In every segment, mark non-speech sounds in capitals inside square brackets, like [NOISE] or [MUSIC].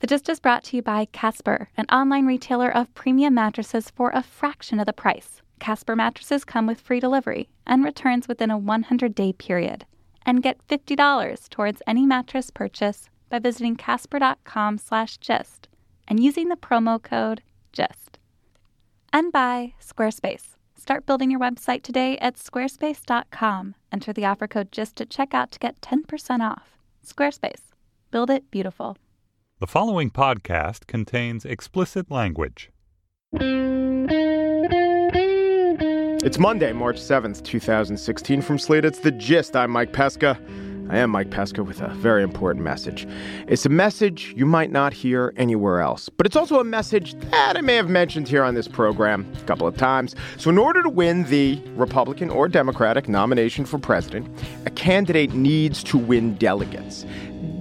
The Gist is brought to you by Casper, an online retailer of premium mattresses for a fraction of the price. Casper mattresses come with free delivery and returns within a 100 day period. And get $50 towards any mattress purchase by visiting casper.com slash gist and using the promo code GIST. And by Squarespace. Start building your website today at squarespace.com. Enter the offer code GIST at checkout to get 10% off. Squarespace. Build it beautiful. The following podcast contains explicit language. It's Monday, March 7th, 2016. From Slate, it's The Gist. I'm Mike Pesca. I am Mike Pesca with a very important message. It's a message you might not hear anywhere else, but it's also a message that I may have mentioned here on this program a couple of times. So, in order to win the Republican or Democratic nomination for president, a candidate needs to win delegates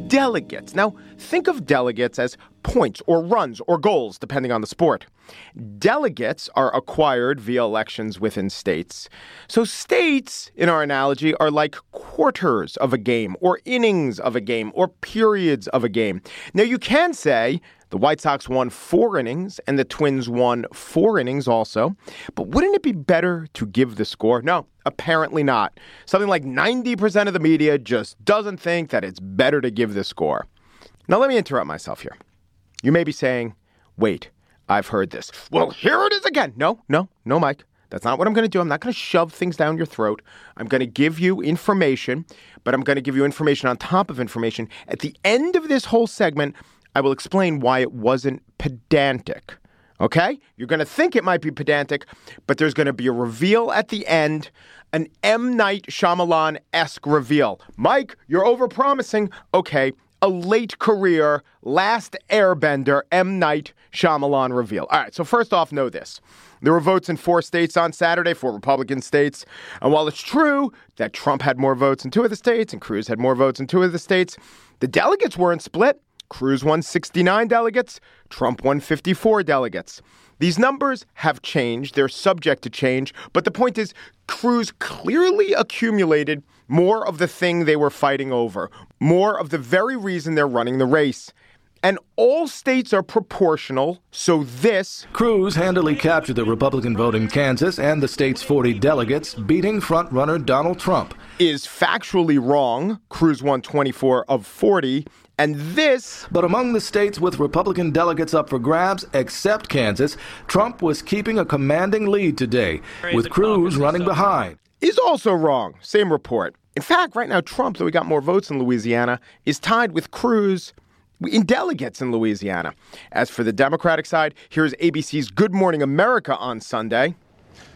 delegates. Now, think of delegates as points or runs or goals, depending on the sport. Delegates are acquired via elections within states. So, states, in our analogy, are like quarters of a game, or innings of a game, or periods of a game. Now, you can say the White Sox won four innings and the Twins won four innings also. But wouldn't it be better to give the score? No, apparently not. Something like 90% of the media just doesn't think that it's better to give the score. Now, let me interrupt myself here. You may be saying, wait, I've heard this. Well, here it is again. No, no, no, Mike. That's not what I'm going to do. I'm not going to shove things down your throat. I'm going to give you information, but I'm going to give you information on top of information. At the end of this whole segment, I will explain why it wasn't pedantic. Okay? You're going to think it might be pedantic, but there's going to be a reveal at the end, an M. Night Shyamalan esque reveal. Mike, you're overpromising. Okay, a late career, last airbender, M. Night Shyamalan reveal. All right, so first off, know this. There were votes in four states on Saturday, four Republican states. And while it's true that Trump had more votes in two of the states and Cruz had more votes in two of the states, the delegates weren't split. Cruz won 69 delegates, Trump won 54 delegates. These numbers have changed. They're subject to change. But the point is, Cruz clearly accumulated more of the thing they were fighting over, more of the very reason they're running the race. And all states are proportional, so this. Cruz handily captured the Republican vote in Kansas and the state's 40 delegates, beating frontrunner Donald Trump. Is factually wrong. Cruz won 24 of 40. And this. But among the states with Republican delegates up for grabs, except Kansas, Trump was keeping a commanding lead today, with Cruz running behind. Is also wrong. Same report. In fact, right now, Trump, though he got more votes in Louisiana, is tied with Cruz in delegates in Louisiana. As for the Democratic side, here's ABC's Good Morning America on Sunday.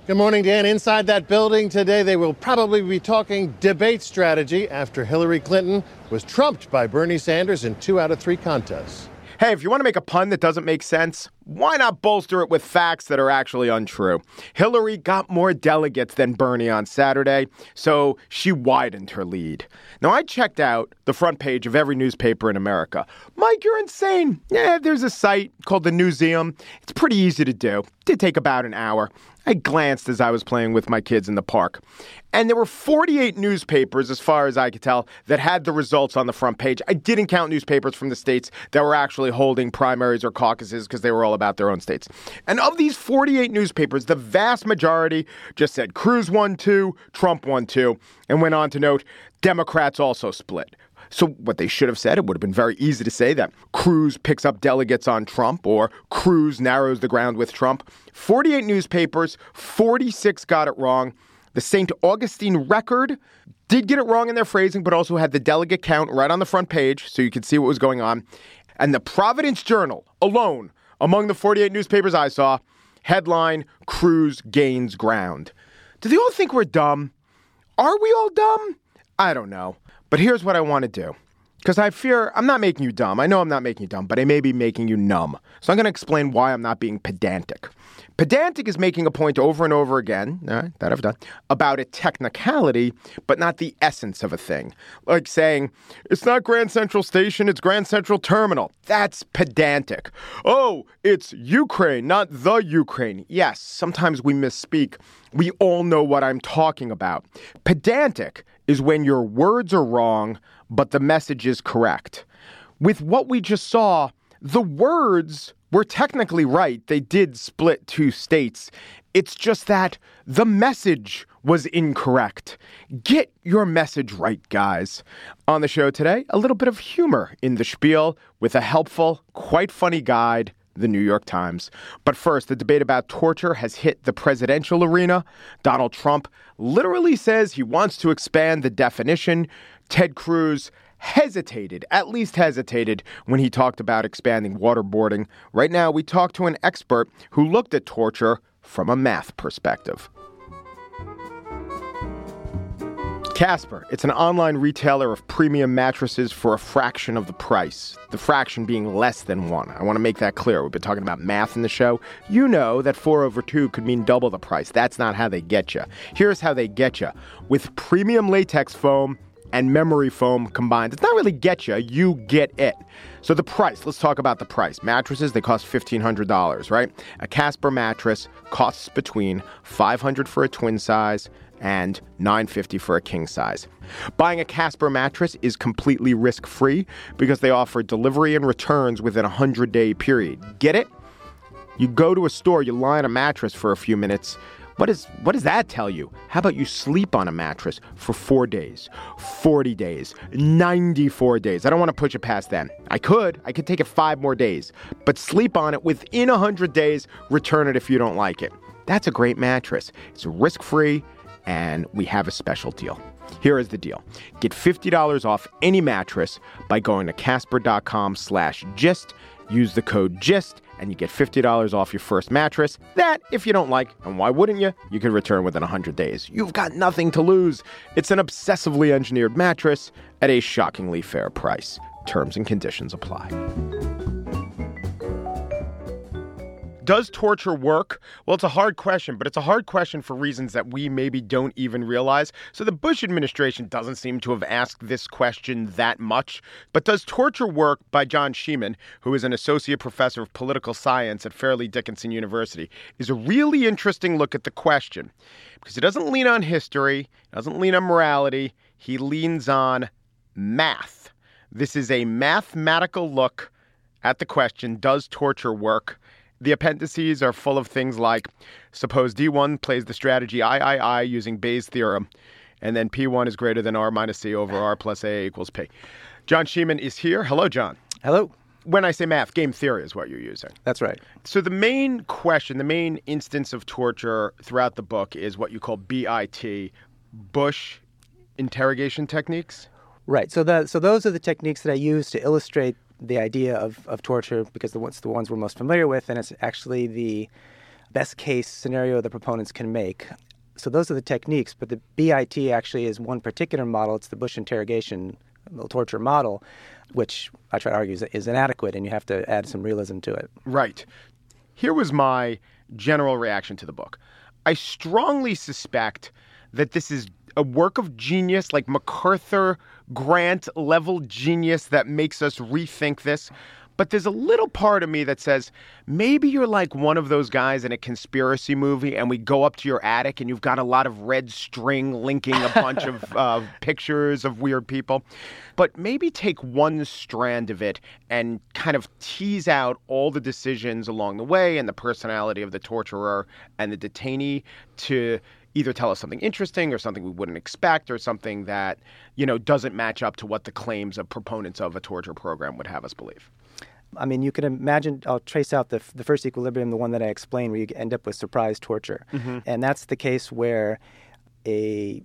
Good morning, Dan. Inside that building today, they will probably be talking debate strategy after Hillary Clinton was trumped by Bernie Sanders in two out of three contests. Hey, if you want to make a pun that doesn't make sense, why not bolster it with facts that are actually untrue? Hillary got more delegates than Bernie on Saturday, so she widened her lead. Now, I checked out the front page of every newspaper in America. Mike, you're insane. Yeah, there's a site called the Newseum. It's pretty easy to do. It did take about an hour. I glanced as I was playing with my kids in the park. And there were 48 newspapers, as far as I could tell, that had the results on the front page. I didn't count newspapers from the states that were actually holding primaries or caucuses because they were all about their own states. And of these 48 newspapers, the vast majority just said Cruz won two, Trump won two, and went on to note Democrats also split. So, what they should have said, it would have been very easy to say that Cruz picks up delegates on Trump or Cruz narrows the ground with Trump. 48 newspapers, 46 got it wrong. The St. Augustine Record did get it wrong in their phrasing, but also had the delegate count right on the front page so you could see what was going on. And the Providence Journal alone, among the 48 newspapers I saw, headline Cruz gains ground. Do they all think we're dumb? Are we all dumb? I don't know. But here's what I want to do. Because I fear I'm not making you dumb. I know I'm not making you dumb, but I may be making you numb. So I'm going to explain why I'm not being pedantic. Pedantic is making a point over and over again, right, that I've done, about a technicality, but not the essence of a thing. Like saying, it's not Grand Central Station, it's Grand Central Terminal. That's pedantic. Oh, it's Ukraine, not the Ukraine. Yes, sometimes we misspeak. We all know what I'm talking about. Pedantic is when your words are wrong, but the message is correct. With what we just saw, the words were technically right. They did split two states. It's just that the message was incorrect. Get your message right, guys. On the show today, a little bit of humor in the spiel with a helpful, quite funny guide the New York Times. But first, the debate about torture has hit the presidential arena. Donald Trump literally says he wants to expand the definition. Ted Cruz hesitated, at least hesitated, when he talked about expanding waterboarding. Right now, we talk to an expert who looked at torture from a math perspective. Casper, it's an online retailer of premium mattresses for a fraction of the price. The fraction being less than one. I want to make that clear. We've been talking about math in the show. You know that 4 over 2 could mean double the price. That's not how they get you. Here's how they get you with premium latex foam and memory foam combined. It's not really get you, you get it. So the price, let's talk about the price. Mattresses, they cost $1,500, right? A Casper mattress costs between 500 for a twin size and 950 for a king size. Buying a Casper mattress is completely risk-free because they offer delivery and returns within a 100-day period. Get it? You go to a store, you lie on a mattress for a few minutes, what, is, what does that tell you? How about you sleep on a mattress for four days, 40 days, 94 days? I don't want to push it past then. I could. I could take it five more days. But sleep on it within 100 days, return it if you don't like it. That's a great mattress. It's risk free, and we have a special deal. Here is the deal. Get $50 off any mattress by going to casper.com slash gist. Use the code GIST and you get $50 off your first mattress. That, if you don't like, and why wouldn't you, you can return within 100 days. You've got nothing to lose. It's an obsessively engineered mattress at a shockingly fair price. Terms and conditions apply. Does torture work? Well, it's a hard question, but it's a hard question for reasons that we maybe don't even realize. So the Bush administration doesn't seem to have asked this question that much. But does torture work by John Schiemann, who is an associate professor of political science at Fairleigh Dickinson University, is a really interesting look at the question because it doesn't lean on history, doesn't lean on morality, he leans on math. This is a mathematical look at the question Does torture work? The appendices are full of things like suppose D1 plays the strategy III using Bayes' theorem, and then P1 is greater than R minus C over R plus A equals P. John Schiemann is here. Hello, John. Hello. When I say math, game theory is what you're using. That's right. So the main question, the main instance of torture throughout the book is what you call BIT, Bush interrogation techniques. Right. So the so those are the techniques that I use to illustrate the idea of, of torture because the ones the ones we're most familiar with, and it's actually the best case scenario the proponents can make. So those are the techniques, but the BIT actually is one particular model. It's the Bush interrogation torture model, which I try to argue is, is inadequate, and you have to add some realism to it. Right. Here was my general reaction to the book. I strongly suspect that this is a work of genius, like MacArthur Grant level genius that makes us rethink this. But there's a little part of me that says maybe you're like one of those guys in a conspiracy movie, and we go up to your attic and you've got a lot of red string linking a bunch of [LAUGHS] uh, pictures of weird people. But maybe take one strand of it and kind of tease out all the decisions along the way and the personality of the torturer and the detainee to either tell us something interesting or something we wouldn't expect or something that, you know, doesn't match up to what the claims of proponents of a torture program would have us believe. I mean, you can imagine, I'll trace out the, the first equilibrium, the one that I explained, where you end up with surprise torture. Mm-hmm. And that's the case where a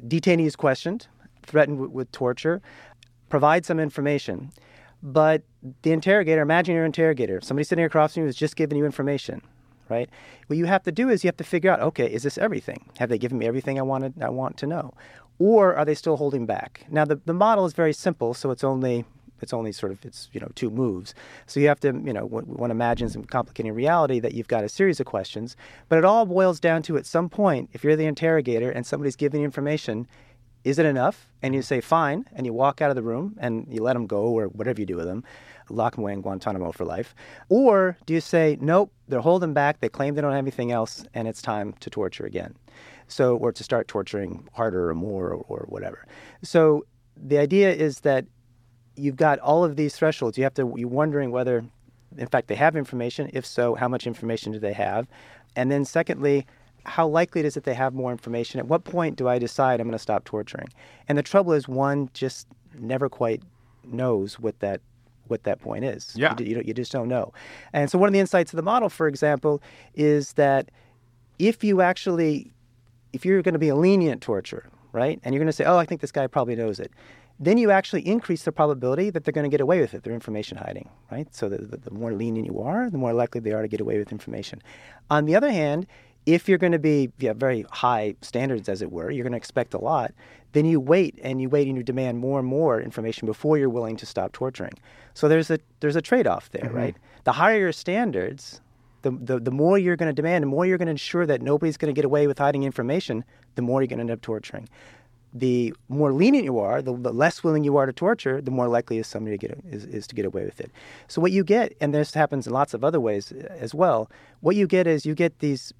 detainee is questioned, threatened with, with torture, provide some information, but the interrogator, imagine your interrogator, somebody sitting across from you is just giving you information right? What you have to do is you have to figure out, okay, is this everything? Have they given me everything I wanted I want to know? Or are they still holding back? Now the, the model is very simple, so it's only it's only sort of it's you know two moves. So you have to you know one imagines some complicating reality that you've got a series of questions, but it all boils down to at some point, if you're the interrogator and somebody's giving you information, is it enough? And you say fine, and you walk out of the room and you let them go or whatever you do with them lock them away in Guantanamo for life? Or do you say, nope, they're holding back, they claim they don't have anything else, and it's time to torture again? So, or to start torturing harder or more or, or whatever. So, the idea is that you've got all of these thresholds. You have to you're wondering whether, in fact, they have information. If so, how much information do they have? And then secondly, how likely is it they have more information? At what point do I decide I'm going to stop torturing? And the trouble is, one just never quite knows what that what that point is. Yeah. You, you, you just don't know. And so one of the insights of the model, for example, is that if you actually, if you're going to be a lenient torturer, right, and you're going to say, oh, I think this guy probably knows it, then you actually increase the probability that they're going to get away with it. They're information hiding, right? So the, the, the more lenient you are, the more likely they are to get away with information. On the other hand, if you're going to be yeah, very high standards, as it were, you're going to expect a lot, then you wait and you wait and you demand more and more information before you're willing to stop torturing. So there's a there's a trade-off there, Mm-hmm. right? The higher your standards, the, the, the more you're going to demand, the more you're going to ensure that nobody's going to get away with hiding information, the more you're going to end up torturing. The more lenient you are, the, the less willing you are to torture, the more likely is somebody to get is, is to get away with it. So what you get, and this happens in lots of other ways uh, as well, what you get is you get these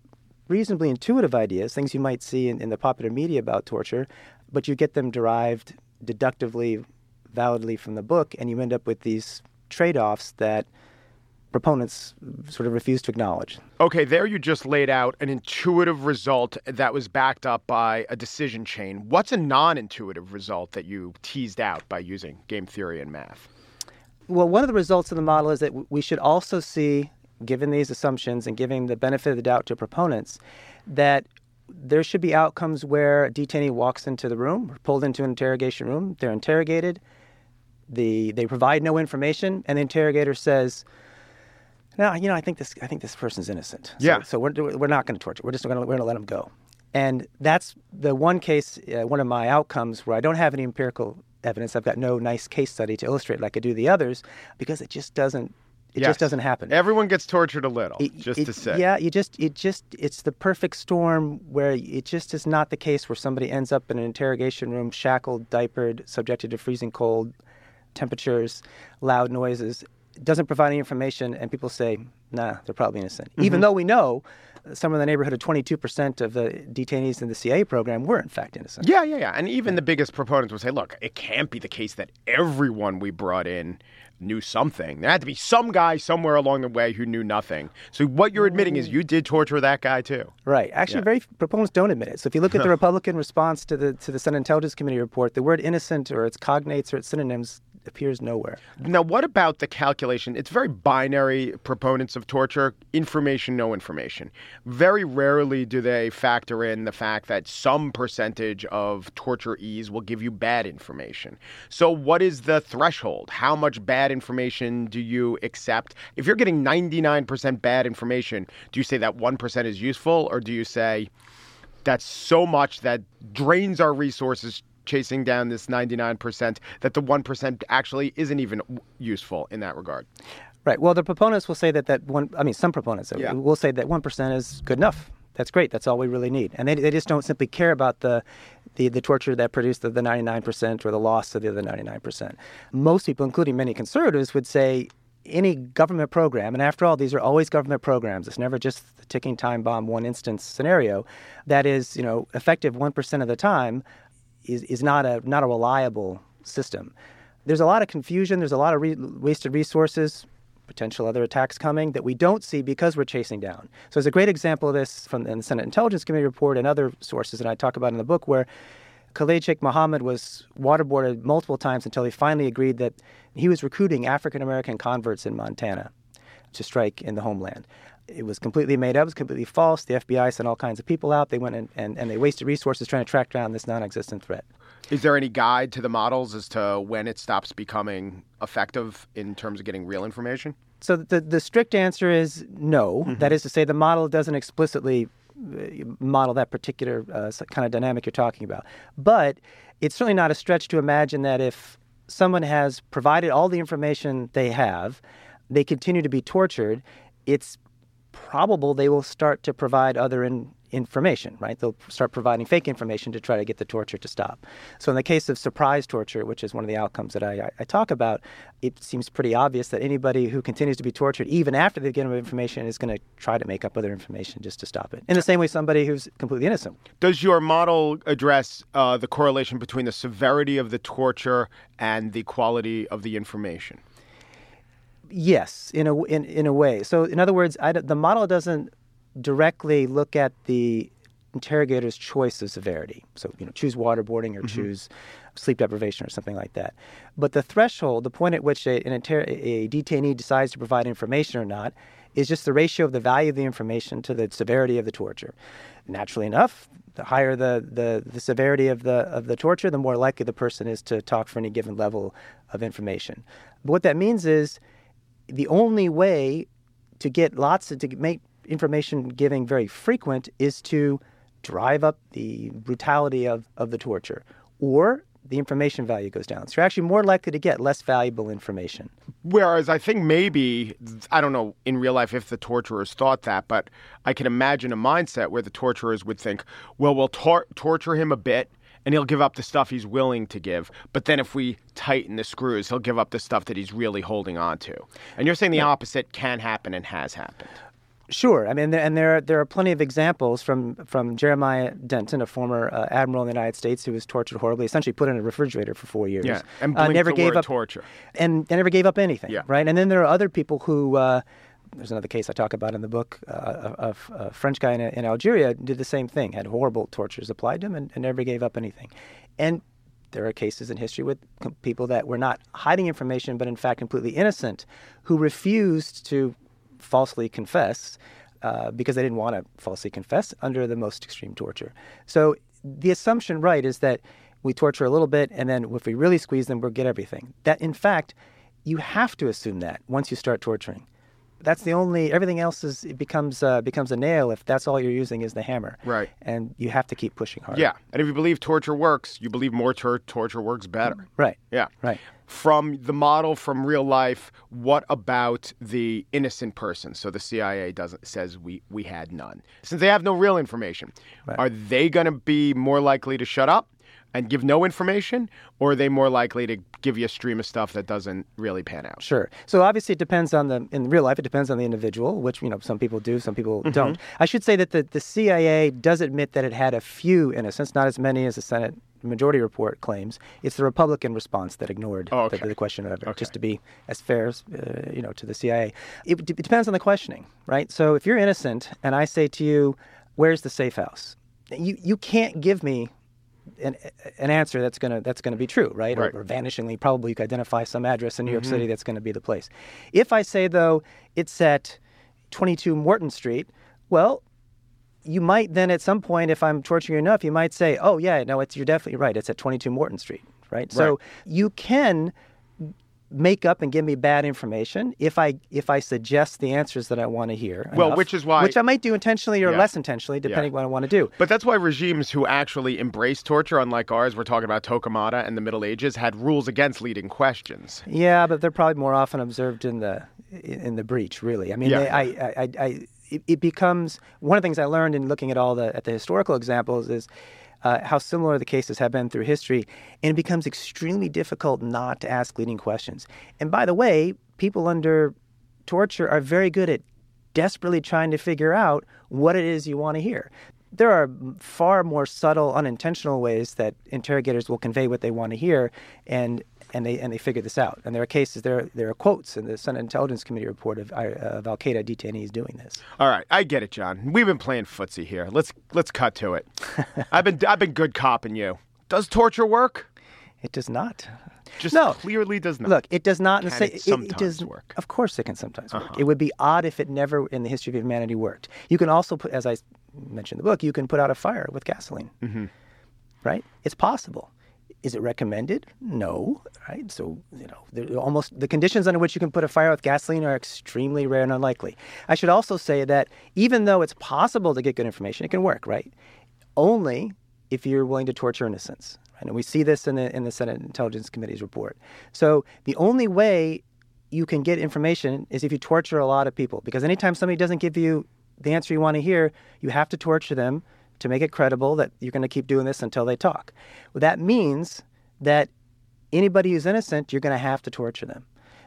reasonably intuitive ideas, things you might see in, in the popular media about torture, but you get them derived deductively, validly from the book, and you end up with these trade offs that proponents sort of refuse to acknowledge. Okay, there you just laid out an intuitive result that was backed up by a decision chain. What's a non intuitive result that you teased out by using game theory and math? Well, one of the results of the model is that we should also see, given these assumptions and giving the benefit of the doubt to proponents, that there should be outcomes where a detainee walks into the room, or pulled into an interrogation room, they're interrogated, the, they provide no information, and the interrogator says, no, you know, I think this, I think this person's innocent. Yeah. So we're, we're not going to torture. We're just going to, we're going to let them go. And that's the one case, uh, one of my outcomes where I don't have any empirical evidence. I've got no nice case study to illustrate like I do the others because it just doesn't, it Yes. just doesn't happen. Everyone gets tortured a little, It- just it- to say. Yeah, you just it just it's the perfect storm where it just is not the case where somebody ends up in an interrogation room shackled, diapered, subjected to freezing cold temperatures, loud noises, doesn't provide any information and people say, "Nah, they're probably innocent." Mm-hmm. Even though we know somewhere in the neighborhood of 22% of the detainees in the CIA program were in fact innocent. Yeah, yeah, yeah. And even the biggest proponents would say, look, it can't be the case that everyone we brought in knew something. There had to be some guy somewhere along the way who knew nothing. So what you're admitting is you did torture that guy too. Right. Actually, very proponents don't admit it. So if you look at the [LAUGHS] Republican response to the to the Senate Intelligence Committee report, the word innocent or its cognates or its synonyms appears nowhere. Now, what about the calculation? It's very binary proponents of torture information, no information. Very rarely do they factor in the fact that some percentage of torturees will give you bad information. So, what is the threshold? How much bad information do you accept? If you're getting 99% bad information, do you say that 1% is useful, or do you say that's so much that drains our resources chasing down this 99% that the 1% actually isn't even useful in that regard. Right. Well, the proponents will say that that one. I mean, some proponents uh, Yeah. will say that one percent is good enough. That's great. That's all we really need. And they, they just don't simply care about the the, the torture that produced the, the 99% or the loss of the other 99%. Most people, including many conservatives, would say any government program, and after all, these are always government programs. It's never just the ticking time bomb one instance scenario. That is, you know, effective one percent of the time, is is not a not a reliable system. There's a lot of confusion. There's a lot of re- wasted resources potential other attacks coming that we don't see because we're chasing down. So there's a great example of this from the Senate Intelligence Committee report and other sources that I talk about in the book where Khalid Sheikh Mohammed was waterboarded multiple times until he finally agreed that he was recruiting African American converts in Montana to strike in the homeland. It was completely made up, it was completely false. The FBI sent all kinds of people out. They went and, and, and they wasted resources trying to track down this non existent threat. Is there any guide to the models as to when it stops becoming effective in terms of getting real information? So the the strict answer is no. That is to say, the model doesn't explicitly uh, model that particular uh, kind of dynamic you're talking about. But it's certainly not a stretch to imagine that if someone has provided all the information they have, they continue to be tortured. It's probable they will start to provide other in, information, right? They'll start providing fake information to try to get the torture to stop. So, in the case of surprise torture, which is one of the outcomes that I, I talk about, it seems pretty obvious that anybody who continues to be tortured, even after they've given information, is going to try to make up other information just to stop it. In the same way, somebody who's completely innocent. Does your model address uh, the correlation between the severity of the torture and the quality of the information? Yes, in a in, in a way. So, in other words, I, the model doesn't directly look at the interrogator's choice of severity. So, you know, choose waterboarding or mm-hmm. choose sleep deprivation or something like that. But the threshold, the point at which a, an inter- a detainee decides to provide information or not, is just the ratio of the value of the information to the severity of the torture. Naturally enough, the higher the, the, the severity of the of the torture, the more likely the person is to talk for any given level of information. But what that means is the only way to get lots of, to make information giving very frequent is to drive up the brutality of, of the torture or the information value goes down. So you're actually more likely to get less valuable information. Whereas I think maybe, I don't know in real life if the torturers thought that, but I can imagine a mindset where the torturers would think, well, we'll tor- torture him a bit and he'll give up the stuff he's willing to give. But then if we tighten the screws, he'll give up the stuff that he's really holding on to. And you're saying the opposite can happen and has happened. Sure, I mean, and there there are plenty of examples from from Jeremiah Denton, a former uh, admiral in the United States who was tortured horribly, essentially put in a refrigerator for four years. Yeah, and uh, never gave up torture, and never gave up anything. Yeah. right. And then there are other people who. Uh, there's another case I talk about in the book uh, of a French guy in, in, Algeria did the same thing, had horrible tortures applied to him, and, and never gave up anything. And there are cases in history with people that were not hiding information, but in fact completely innocent, who refused to falsely confess uh, because they didn't want to falsely confess under the most extreme torture. So the assumption, right, is that we torture a little bit, and then if we really squeeze them, we'll get everything. That, in fact, you have to assume that once you start torturing. That's the only. Everything else is it becomes uh, becomes a nail if that's all you're using is the hammer. Right. And you have to keep pushing hard. Yeah. And if you believe torture works, you believe more tor- torture works better. Right. Yeah. Right from the model from real life, what about the innocent person? So the CIA doesn't says we we had none. Since they have no real information, right. are they going to be more likely to shut up and give no information, or are they more likely to give you a stream of stuff that doesn't really pan out? Sure. So obviously it depends on the in real life it depends on the individual, which you know some people do, some people mm-hmm. don't. I should say that the, the CIA does admit that it had a few innocents, not as many as the Senate majority report claims. It's the Republican response that ignored oh, okay. the, the, question of okay. just to be as fair as uh, you know to the CIA. It, it depends on the questioning, right? So if you're innocent and I say to you, "Where's the safe house?" You you can't give me an, an answer that's gonna that's gonna be true, right? right. Or, or, vanishingly, probably you could identify some address in New York mm-hmm. City that's going to be the place. If I say though it's at 22 Morton Street, well, you might then at some point, if I'm torturing you enough, you might say, "Oh yeah, no, it's you're definitely right. It's at 22 Morton Street." Right. right. So you can make up and give me bad information if I if I suggest the answers that I want to hear. Well, which is why which I might do intentionally or yeah. less intentionally, depending yeah. what I want to do. But that's why regimes who actually embrace torture, unlike ours, we're talking about Torquemada and the Middle Ages, had rules against leading questions. Yeah, but they're probably more often observed in the in the breach. Really, I mean, yeah. they, I, I, I it, it becomes one of the things I learned in looking at all the at the historical examples is uh, how similar the cases have been through history, and it becomes extremely difficult not to ask leading questions. And by the way, people under torture are very good at desperately trying to figure out what it is you want to hear. There are far more subtle, unintentional ways that interrogators will convey what they want to hear, and and they and they figured this out. And there are cases, there there are quotes in the Senate Intelligence Committee report of, uh, of Al Qaeda detainees doing this. All right, I get it, John. We've been playing footsie here. Let's let's cut to it. [LAUGHS] I've been I've been good copping you. Does torture work? It does not. Just no. clearly does not. Look, it does not. Can say, it, sometimes it, does work. Of course, it can sometimes uh-huh. work. It would be odd if it never, in the history of humanity, worked. You can also put, as I mentioned in the book, you can put out a fire with gasoline. Mm-hmm. Right? It's possible. Is it recommended? No, right? So, you know, almost the conditions under which you can put a fire with gasoline are extremely rare and unlikely. I should also say that even though it's possible to get good information, it can work, right? Only if you're willing to torture innocents. Right? And we see this in the in the Senate Intelligence Committee's report. So the only way you can get information is if you torture a lot of people. Because anytime somebody doesn't give you the answer you want to hear, you have to torture them to make it credible that you're going to keep doing this until they talk. Well, that means that anybody who's innocent, you're going to have to torture them.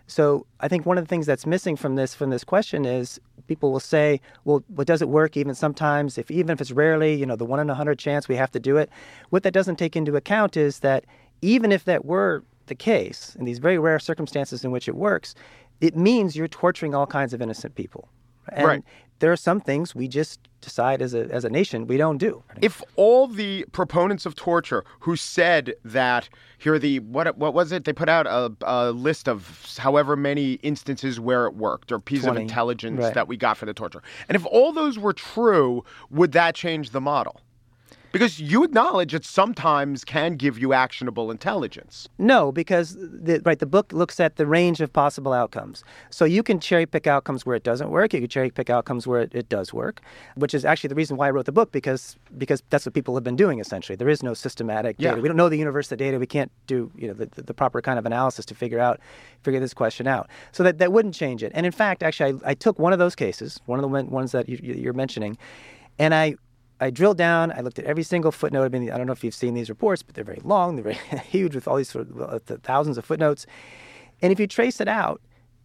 So I think one of the things that's missing from this from this question is people will say, well, what does it work even sometimes if even if it's rarely, you know, the one in a hundred chance we have to do it. What that doesn't take into account is that even if that were the case, in these very rare circumstances in which it works, it means you're torturing all kinds of innocent people. And Right. There are some things we just decide as a as a nation we don't do. If all the proponents of torture who said that here are the what what was it they put out a, a list of however many instances where it worked or pieces of intelligence right. that we got for the torture, and if all those were true, would that change the model? Because you acknowledge it sometimes can give you actionable intelligence. No, because the, right the book looks at the range of possible outcomes. So you can cherry pick outcomes where it doesn't work. You can cherry pick outcomes where it, it does work, which is actually the reason why I wrote the book because because that's what people have been doing essentially. There is no systematic data. Yeah. We don't know the universe of data. We can't do you know the, the, the proper kind of analysis to figure out figure this question out. So that that wouldn't change it. And in fact, actually, I, I took one of those cases, one of the one- ones that you- you're mentioning, and I I drilled down. I looked at every single footnote. I mean, I don't know if you've seen these reports, but they're very long. They're very [LAUGHS] huge with all these sort of thousands of footnotes. And if you trace it out,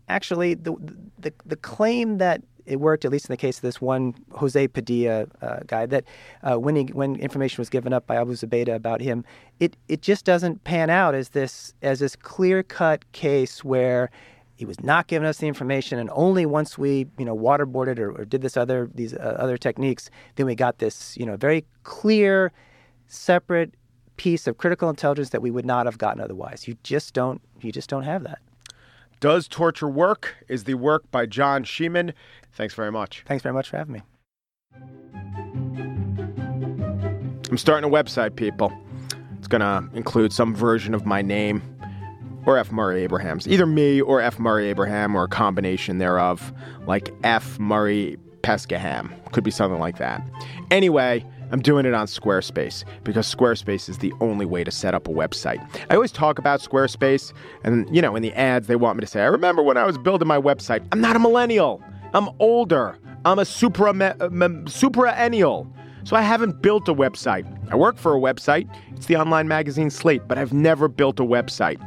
actually, the the, the claim that it worked, at least in the case of this one Jose Padilla uh, guy, that uh, when he, when information was given up by Abu Zubaydah about him, it it just doesn't pan out as this as this clear cut case where he was not giving us the information, and only once we, you know, waterboarded or, or did this other these uh, other techniques, then we got this, you know, very clear, separate piece of critical intelligence that we would not have gotten otherwise. You just don't, you just don't have that. Does torture work? Is the work by John Schiemann. Thanks very much. Thanks very much for having me. I'm starting a website, people. It's going to include some version of my name or F. Murray Abrahams. Either me or F. Murray Abraham or a combination thereof, like F. Murray Pescaham. Could be something like that. Anyway, I'm doing it on Squarespace because Squarespace is the only way to set up a website. I always talk about Squarespace, and you know, in the ads, they want me to say, I remember when I was building my website. I'm not a millennial, I'm older. I'm a supra supraennial. So I haven't built a website. I work for a website. It's the online magazine Slate, but I've never built a website.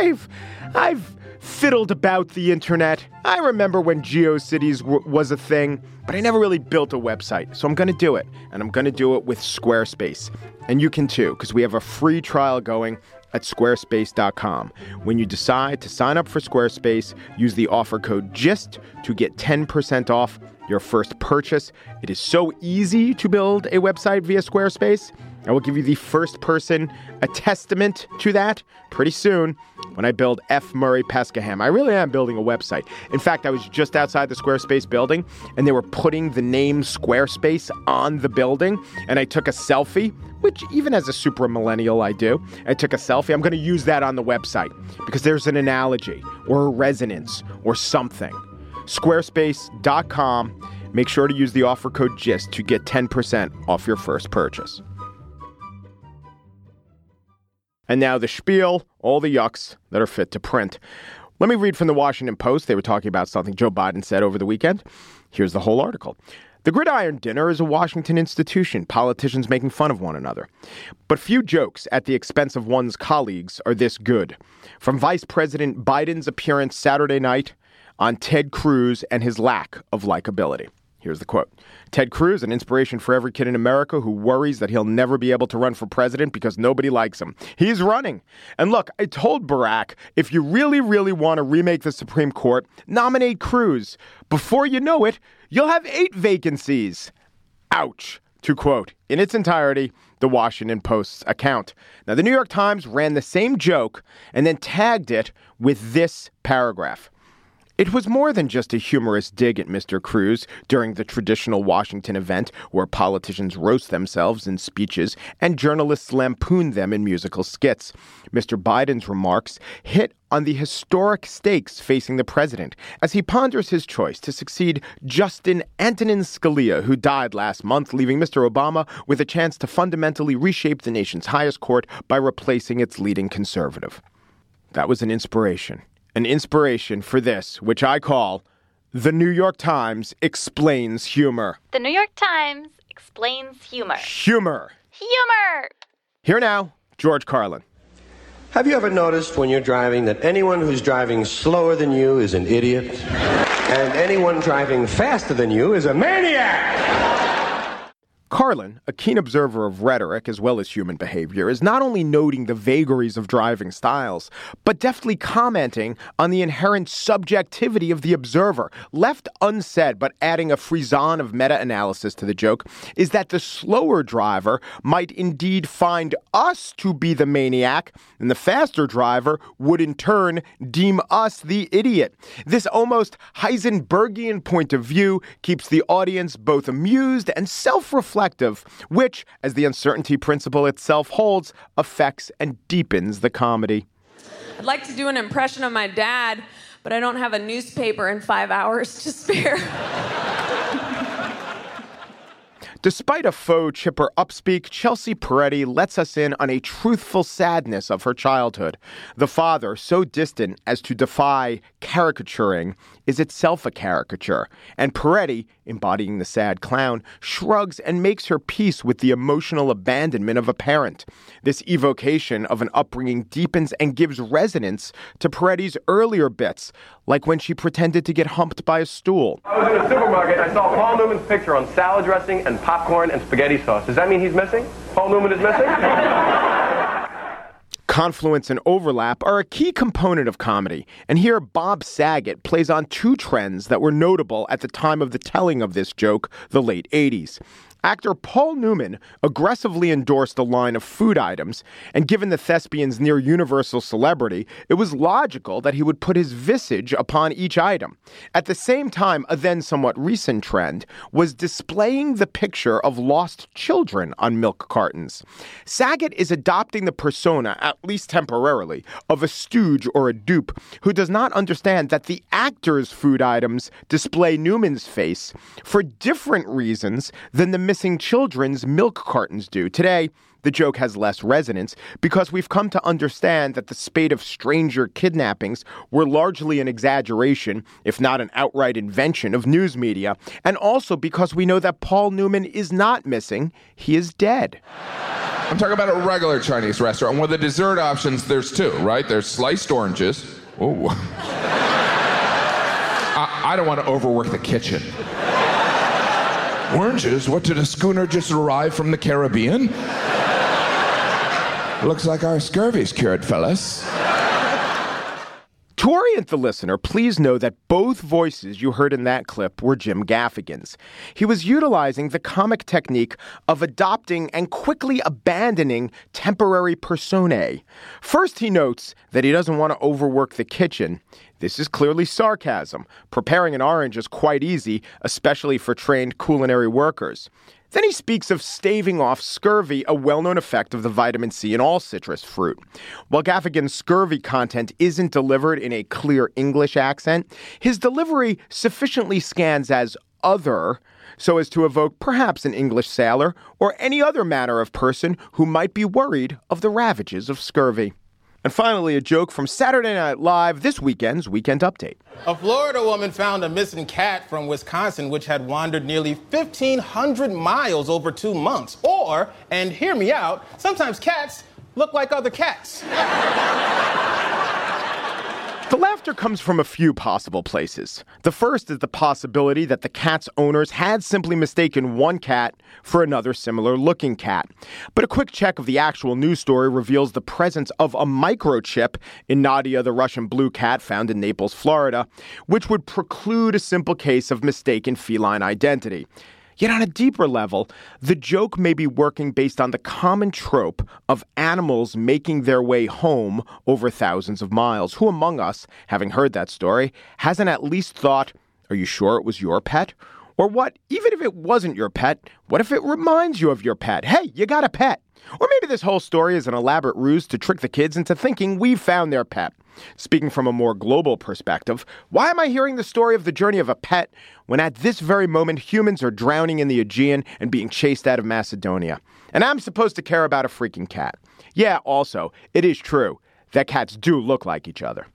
I've I've fiddled about the internet. I remember when GeoCities w- was a thing, but I never really built a website. So I'm going to do it, and I'm going to do it with Squarespace. And you can too, because we have a free trial going at squarespace.com. When you decide to sign up for Squarespace, use the offer code GIST to get 10% off your first purchase. It is so easy to build a website via Squarespace. I will give you the first person a testament to that pretty soon when I build F. Murray Pescaham. I really am building a website. In fact, I was just outside the Squarespace building and they were putting the name Squarespace on the building, and I took a selfie, which even as a super millennial I do. I took a selfie. I'm going to use that on the website because there's an analogy or a resonance or something. Squarespace.com. Make sure to use the offer code GIST to get 10% off your first purchase. And now the spiel, all the yucks that are fit to print. Let me read from the Washington Post. They were talking about something Joe Biden said over the weekend. Here's the whole article. The Gridiron Dinner is a Washington institution, politicians making fun of one another. But few jokes at the expense of one's colleagues are this good. From Vice President Biden's appearance Saturday night on Ted Cruz and his lack of likability. Here's the quote Ted Cruz, an inspiration for every kid in America who worries that he'll never be able to run for president because nobody likes him. He's running. And look, I told Barack if you really, really want to remake the Supreme Court, nominate Cruz. Before you know it, you'll have eight vacancies. Ouch. To quote in its entirety the Washington Post's account. Now, the New York Times ran the same joke and then tagged it with this paragraph. It was more than just a humorous dig at Mr. Cruz during the traditional Washington event where politicians roast themselves in speeches and journalists lampoon them in musical skits. Mr. Biden's remarks hit on the historic stakes facing the president as he ponders his choice to succeed Justin Antonin Scalia, who died last month, leaving Mr. Obama with a chance to fundamentally reshape the nation's highest court by replacing its leading conservative. That was an inspiration. An inspiration for this, which I call The New York Times explains humor. The New York Times explains humor. Humor. Humor! Here now, George Carlin. Have you ever noticed when you're driving that anyone who's driving slower than you is an idiot? And anyone driving faster than you is a maniac? Carlin, a keen observer of rhetoric as well as human behavior, is not only noting the vagaries of driving styles, but deftly commenting on the inherent subjectivity of the observer. Left unsaid, but adding a frisson of meta analysis to the joke, is that the slower driver might indeed find us to be the maniac, and the faster driver would in turn deem us the idiot. This almost Heisenbergian point of view keeps the audience both amused and self reflective which, as the uncertainty principle itself holds, affects and deepens the comedy. I'd like to do an impression of my dad, but I don't have a newspaper in five hours to spare. [LAUGHS] Despite a faux chipper upspeak, Chelsea Peretti lets us in on a truthful sadness of her childhood. The father, so distant as to defy caricaturing, is itself a caricature. And Peretti, embodying the sad clown, shrugs and makes her peace with the emotional abandonment of a parent. This evocation of an upbringing deepens and gives resonance to Peretti's earlier bits, like when she pretended to get humped by a stool. I was in a supermarket and I saw Paul Newman's picture on salad dressing and popcorn and spaghetti sauce. Does that mean he's missing? Paul Newman is missing? [LAUGHS] Confluence and overlap are a key component of comedy, and here Bob Saget plays on two trends that were notable at the time of the telling of this joke, the late 80s. Actor Paul Newman aggressively endorsed a line of food items, and given the thespian's near universal celebrity, it was logical that he would put his visage upon each item. At the same time, a then somewhat recent trend was displaying the picture of lost children on milk cartons. Saget is adopting the persona, at least temporarily, of a stooge or a dupe who does not understand that the actor's food items display Newman's face for different reasons than the missing children's milk cartons do. Today, the joke has less resonance because we've come to understand that the spate of stranger kidnappings were largely an exaggeration, if not an outright invention of news media, and also because we know that Paul Newman is not missing, he is dead. I'm talking about a regular Chinese restaurant where the dessert options, there's two, right? There's sliced oranges. Oh. [LAUGHS] I, I don't want to overwork the kitchen. Oranges? What, did a schooner just arrive from the Caribbean? Looks like our scurvy's cured, fellas. To orient the listener, please know that both voices you heard in that clip were Jim Gaffigan's. He was utilizing the comic technique of adopting and quickly abandoning temporary personae. First, he notes that he doesn't want to overwork the kitchen. This is clearly sarcasm. Preparing an orange is quite easy, especially for trained culinary workers. Then he speaks of staving off scurvy, a well known effect of the vitamin C in all citrus fruit. While Gaffigan's scurvy content isn't delivered in a clear English accent, his delivery sufficiently scans as other so as to evoke perhaps an English sailor or any other manner of person who might be worried of the ravages of scurvy. And finally, a joke from Saturday Night Live, this weekend's Weekend Update. A Florida woman found a missing cat from Wisconsin which had wandered nearly 1,500 miles over two months. Or, and hear me out, sometimes cats look like other cats. [LAUGHS] The laughter comes from a few possible places. The first is the possibility that the cat's owners had simply mistaken one cat for another similar looking cat. But a quick check of the actual news story reveals the presence of a microchip in Nadia, the Russian blue cat found in Naples, Florida, which would preclude a simple case of mistaken feline identity. Yet, on a deeper level, the joke may be working based on the common trope of animals making their way home over thousands of miles. Who among us, having heard that story, hasn't at least thought, Are you sure it was your pet? Or what, even if it wasn't your pet, what if it reminds you of your pet? Hey, you got a pet. Or maybe this whole story is an elaborate ruse to trick the kids into thinking we've found their pet. Speaking from a more global perspective, why am I hearing the story of the journey of a pet when at this very moment humans are drowning in the Aegean and being chased out of Macedonia? And I'm supposed to care about a freaking cat. Yeah, also, it is true that cats do look like each other.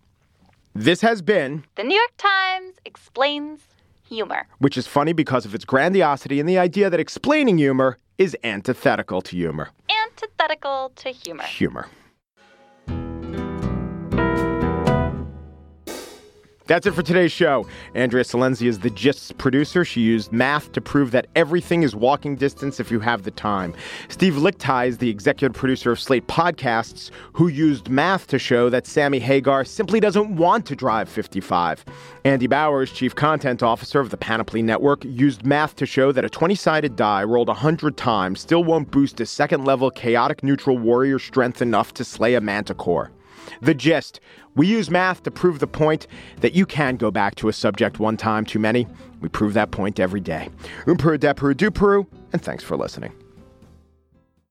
This has been The New York Times explains humor. which is funny because of its grandiosity and the idea that explaining humor is antithetical to humor. Antithetical to humor. Humor. That's it for today's show. Andrea Silenzi is the Gist's producer. She used math to prove that everything is walking distance if you have the time. Steve Lickteig is the executive producer of Slate Podcasts, who used math to show that Sammy Hagar simply doesn't want to drive 55. Andy Bowers, chief content officer of the Panoply Network, used math to show that a 20 sided die rolled 100 times still won't boost a second level chaotic neutral warrior strength enough to slay a manticore. The gist we use math to prove the point that you can go back to a subject one time too many. We prove that point every day. Umperu, depuru, duperu, and thanks for listening.